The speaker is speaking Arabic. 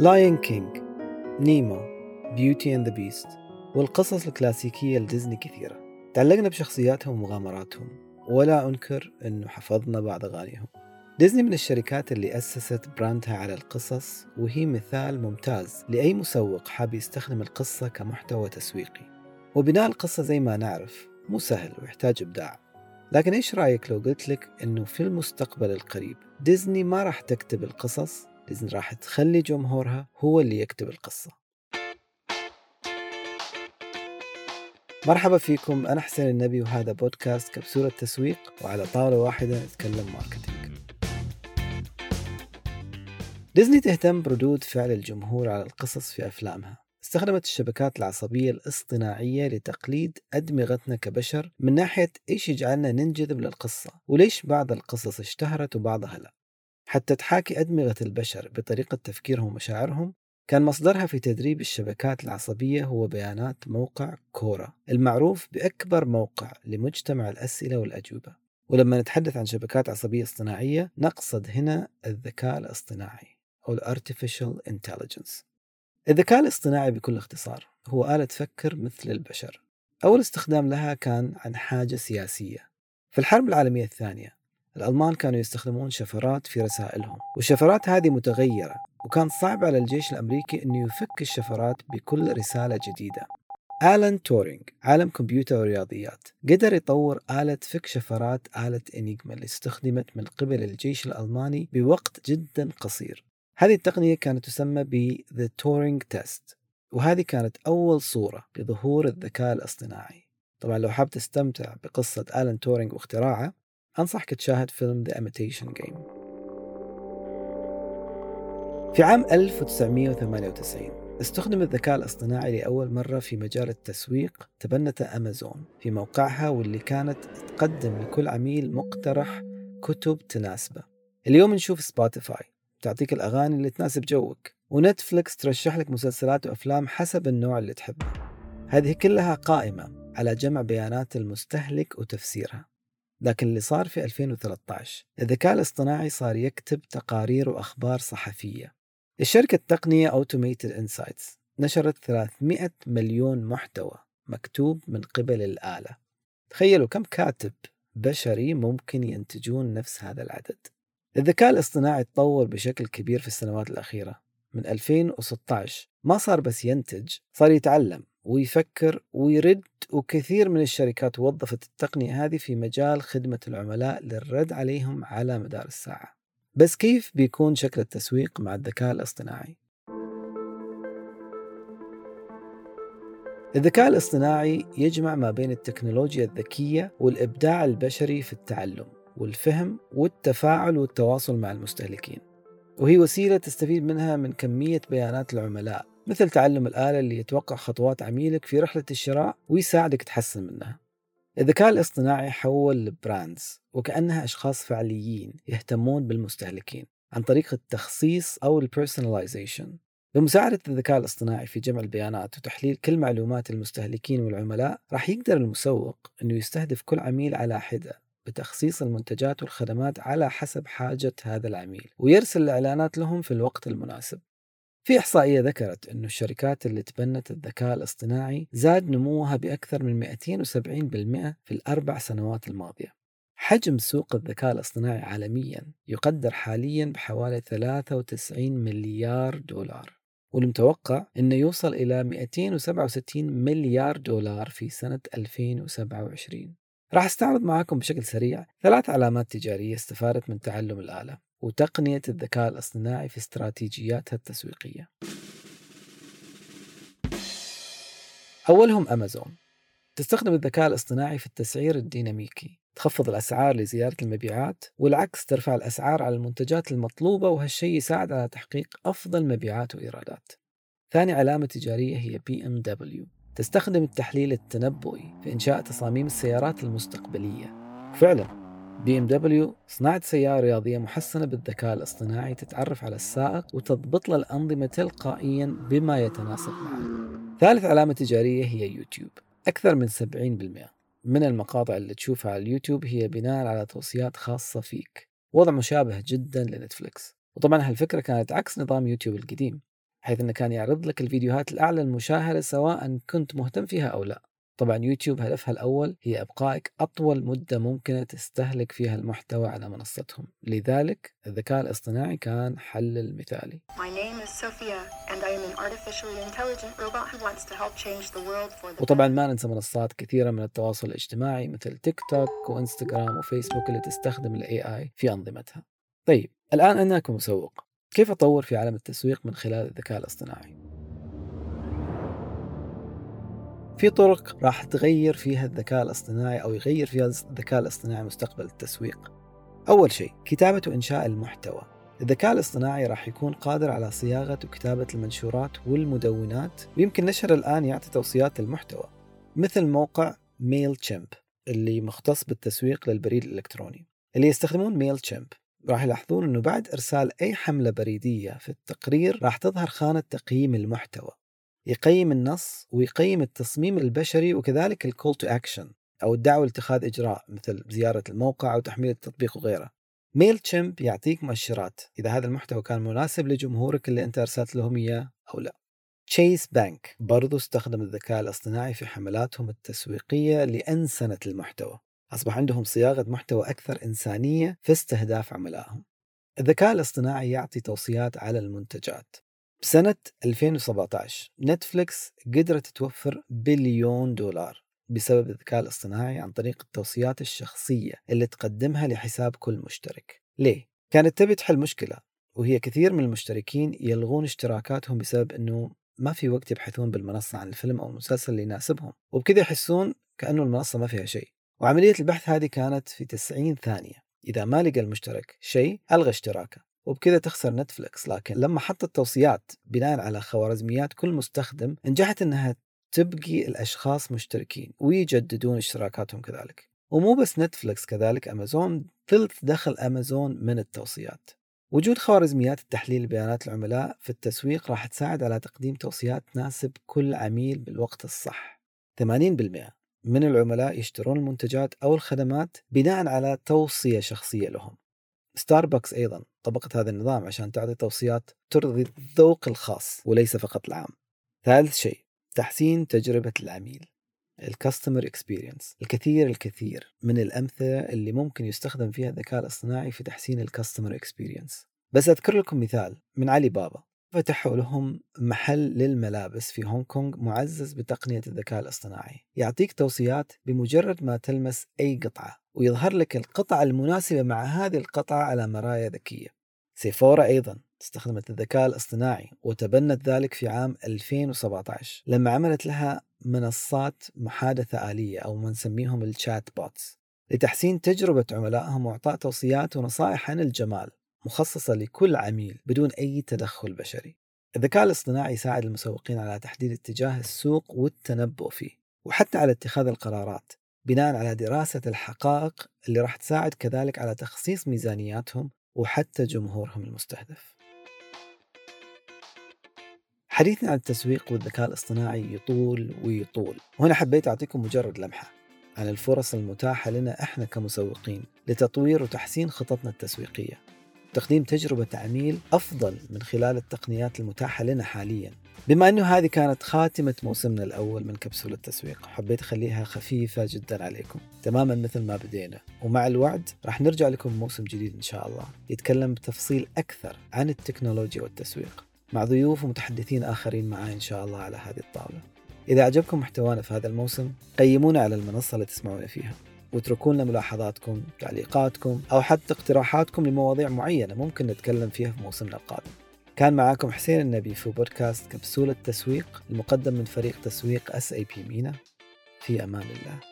Lion King Nemo Beauty and the Beast والقصص الكلاسيكية لديزني كثيرة. تعلقنا بشخصياتهم ومغامراتهم ولا أنكر أنه حفظنا بعض أغانيهم. ديزني من الشركات اللي أسست brand ها على القصص وهي مثال ممتاز لأي مسوق حاب يستخدم القصة كمحتوى تسويقي. وبناء القصة زي ما نعرف مو سهل ويحتاج إبداع. لكن إيش رأيك لو قلت لك أنه في المستقبل القريب ديزني ما راح تكتب القصص ديزني راح تخلي جمهورها هو اللي يكتب القصة. مرحبا فيكم أنا حسين النبي وهذا بودكاست كبسولة تسويق وعلى طاولة واحدة نتكلم ماركتينج. ديزني تهتم بردود فعل الجمهور على القصص في أفلامها. استخدمت الشبكات العصبية الاصطناعية لتقليد أدمغتنا كبشر من ناحية إيش يجعلنا ننجذب للقصة وليش بعض القصص اشتهرت وبعضها لا. حتى تحاكي أدمغة البشر بطريقة تفكيرهم ومشاعرهم كان مصدرها في تدريب الشبكات العصبية هو بيانات موقع كورا المعروف بأكبر موقع لمجتمع الأسئلة والأجوبة. ولما نتحدث عن شبكات عصبية اصطناعية نقصد هنا الذكاء الاصطناعي أو ال Artificial Intelligence. الذكاء الاصطناعي بكل اختصار هو آلة تفكر مثل البشر. أول استخدام لها كان عن حاجة سياسية. في الحرب العالمية الثانية الألمان كانوا يستخدمون شفرات في رسائلهم والشفرات هذه متغيرة وكان صعب على الجيش الأمريكي أنه يفك الشفرات بكل رسالة جديدة. آلان تورينج عالم كمبيوتر ورياضيات قدر يطور آلة فك شفرات آلة إنيجما اللي استخدمت من قبل الجيش الألماني بوقت جدا قصير. هذه التقنية كانت تسمى ب The Turing Test وهذه كانت أول صورة لظهور الذكاء الاصطناعي. طبعا لو حاب تستمتع بقصة آلان تورينج واختراعه أنصحك تشاهد فيلم The Imitation Game. في عام 1998 استخدم الذكاء الاصطناعي لأول مرة في مجال التسويق تبنت أمازون في موقعها واللي كانت تقدم لكل عميل مقترح كتب تناسبه. اليوم نشوف سبوتيفاي تعطيك الأغاني اللي تناسب جوك ونتفلكس ترشح لك مسلسلات وأفلام حسب النوع اللي تحبه. هذه كلها قائمة على جمع بيانات المستهلك وتفسيرها. لكن اللي صار في 2013 الذكاء الاصطناعي صار يكتب تقارير وأخبار صحفية. الشركة التقنية Automated Insights نشرت 300 مليون محتوى مكتوب من قبل الآلة. تخيلوا كم كاتب بشري ممكن ينتجون نفس هذا العدد. الذكاء الاصطناعي تطور بشكل كبير في السنوات الأخيرة. من 2016 ما صار بس ينتج صار يتعلم. ويفكر ويرد وكثير من الشركات وظفت التقنية هذه في مجال خدمة العملاء للرد عليهم على مدار الساعة بس كيف بيكون شكل التسويق مع الذكاء الاصطناعي؟ الذكاء الاصطناعي يجمع ما بين التكنولوجيا الذكية والإبداع البشري في التعلم والفهم والتفاعل والتواصل مع المستهلكين وهي وسيلة تستفيد منها من كمية بيانات العملاء مثل تعلم الآلة اللي يتوقع خطوات عميلك في رحلة الشراء ويساعدك تحسن منها. الذكاء الاصطناعي حول البراندز وكأنها أشخاص فعليين يهتمون بالمستهلكين عن طريق التخصيص أو البيرسوناليزيشن بمساعدة الذكاء الاصطناعي في جمع البيانات وتحليل كل معلومات المستهلكين والعملاء راح يقدر المسوق أنه يستهدف كل عميل على حدة بتخصيص المنتجات والخدمات على حسب حاجة هذا العميل ويرسل الإعلانات لهم في الوقت المناسب. في إحصائية ذكرت أن الشركات اللي تبنت الذكاء الاصطناعي زاد نموها بأكثر من 270% في الأربع سنوات الماضية. حجم سوق الذكاء الاصطناعي عالميا يقدر حاليا بحوالي 93 مليار دولار والمتوقع أنه يوصل إلى 267 مليار دولار في سنة 2027 راح أستعرض معاكم بشكل سريع ثلاث علامات تجارية استفادت من تعلم الآلة. وتقنية الذكاء الاصطناعي في استراتيجياتها التسويقية. أولهم أمازون. تستخدم الذكاء الاصطناعي في التسعير الديناميكي. تخفض الأسعار لزيادة المبيعات والعكس ترفع الأسعار على المنتجات المطلوبة وهالشيء يساعد على تحقيق أفضل مبيعات وإيرادات. ثاني علامة تجارية هي بي إم دبليو. تستخدم التحليل التنبؤي في إنشاء تصاميم السيارات المستقبلية. فعلا بي إم دبليو صناعة سيارة رياضية محسنة بالذكاء الاصطناعي تتعرف على السائق وتضبط له الأنظمة تلقائيا بما يتناسب معه. ثالث علامة تجارية هي يوتيوب. أكثر من 70% من المقاطع اللي تشوفها على اليوتيوب هي بناء على توصيات خاصة فيك. وضع مشابه جدا لنتفليكس. وطبعا هالفكرة كانت عكس نظام يوتيوب القديم حيث أنه كان يعرض لك الفيديوهات الأعلى المشاهدة سواء كنت مهتم فيها أو لا. طبعا يوتيوب هدفها الأول هي إبقائك أطول مدة ممكنة تستهلك فيها المحتوى على منصتهم. لذلك الذكاء الاصطناعي كان الحل المثالي. وطبعا ما ننسى منصات كثيرة من التواصل الاجتماعي مثل تيك توك وإنستغرام وفيسبوك اللي تستخدم ال AI في أنظمتها. طيب الآن أنا كمسوق كيف أطور في عالم التسويق من خلال الذكاء الاصطناعي؟ في طرق راح تغير فيها الذكاء الاصطناعي أو يغير فيها الذكاء الاصطناعي مستقبل التسويق. أول شيء كتابة وإنشاء المحتوى. الذكاء الاصطناعي راح يكون قادر على صياغة وكتابة المنشورات والمدونات. ويمكن نشر الآن يعطي توصيات للمحتوى مثل موقع ميل تشيمب اللي مختص بالتسويق بالبريد الإلكتروني. اللي يستخدمون ميل تشيمب راح يلاحظون أنه بعد إرسال أي حملة بريدية في التقرير راح تظهر خانة تقييم المحتوى. يقيم النص ويقيم التصميم البشري وكذلك ال call to action أو الدعوة لاتخاذ إجراء مثل زيارة الموقع أو تحميل التطبيق وغيره. ميل تشيمب يعطيك مؤشرات إذا هذا المحتوى كان مناسب لجمهورك اللي أنت أرسلت لهم إياه أو لا. تشيس بانك برضو استخدم الذكاء الاصطناعي في حملاتهم التسويقية لأنسنة المحتوى. أصبح عندهم صياغة محتوى أكثر إنسانية في استهداف عملائهم. الذكاء الاصطناعي يعطي توصيات على المنتجات بسنة 2017 نتفليكس قدرت توفر بليون دولار بسبب الذكاء الاصطناعي عن طريق التوصيات الشخصية اللي تقدمها لحساب كل مشترك. ليه؟ كانت تبي تحل مشكلة وهي كثير من المشتركين يلغون اشتراكاتهم بسبب أنه ما في وقت يبحثون بالمنصة عن الفيلم أو المسلسل اللي يناسبهم وبكذا يحسون كأنه المنصة ما فيها شيء. وعملية البحث هذه كانت في 90 ثانية. إذا ما لقى المشترك شيء ألغى اشتراكه. وبكذا تخسر نتفلكس لكن لما حطت توصيات بناء على خوارزميات كل مستخدم نجحت إنها تبقي الأشخاص مشتركين ويجددون اشتراكاتهم كذلك. ومو بس نتفلكس كذلك امازون ثلث دخل امازون من التوصيات. وجود خوارزميات التحليل بيانات العملاء في التسويق راح تساعد على تقديم توصيات تناسب كل عميل بالوقت الصح. 80% من العملاء يشترون المنتجات أو الخدمات بناء على توصية شخصية لهم. ستاربكس أيضا طبقت هذا النظام عشان تعطي توصيات ترضي الذوق الخاص وليس فقط العام. ثالث شيء تحسين تجربة العميل ال customer experience الكثير الكثير من الأمثلة اللي ممكن يستخدم فيها الذكاء الاصطناعي في تحسين ال customer experience بس أذكر لكم مثال من علي بابا. فتحوا لهم محل للملابس في هونغ كونغ معزز بتقنية الذكاء الاصطناعي. يعطيك توصيات بمجرد ما تلمس أي قطعة ويظهر لك القطعة المناسبة مع هذه القطعة على مرايا ذكية. سيفورا أيضا استخدمت الذكاء الاصطناعي وتبنت ذلك في عام 2017 لما عملت لها منصات محادثة آلية أو ما نسميهم الشات بوتس لتحسين تجربة عملائهم وإعطاء توصيات ونصائح عن الجمال. مخصصة لكل عميل بدون أي تدخل بشري. الذكاء الاصطناعي يساعد المسوقين على تحديد اتجاه السوق والتنبؤ فيه وحتى على اتخاذ القرارات بناء على دراسة الحقائق اللي راح تساعد كذلك على تخصيص ميزانياتهم وحتى جمهورهم المستهدف. حديثنا عن التسويق والذكاء الاصطناعي يطول ويطول وهنا حبيت أعطيكم مجرد لمحة عن الفرص المتاحة لنا إحنا كمسوقين لتطوير وتحسين خططنا التسويقية. تقديم تجربة عميل أفضل من خلال التقنيات المتاحة لنا حاليا. بما أنه هذه كانت خاتمة موسمنا الأول من كبسولة التسويق حبيت أخليها خفيفة جدا عليكم. تماما مثل ما بدينا. ومع الوعد راح نرجع لكم موسم جديد إن شاء الله. يتكلم بتفصيل أكثر عن التكنولوجيا والتسويق مع ضيوف ومتحدثين آخرين معي إن شاء الله على هذه الطاولة. إذا عجبكم محتوانا في هذا الموسم قيمونا على المنصة اللي تسمعون فيها. واتركوا لنا ملاحظاتكم تعليقاتكم أو حتى اقتراحاتكم لمواضيع معينة ممكن نتكلم فيها في موسمنا القادم. كان معاكم حسين النبي في بودكاست كبسولة تسويق المقدم من فريق تسويق SAP مينا في أمان الله.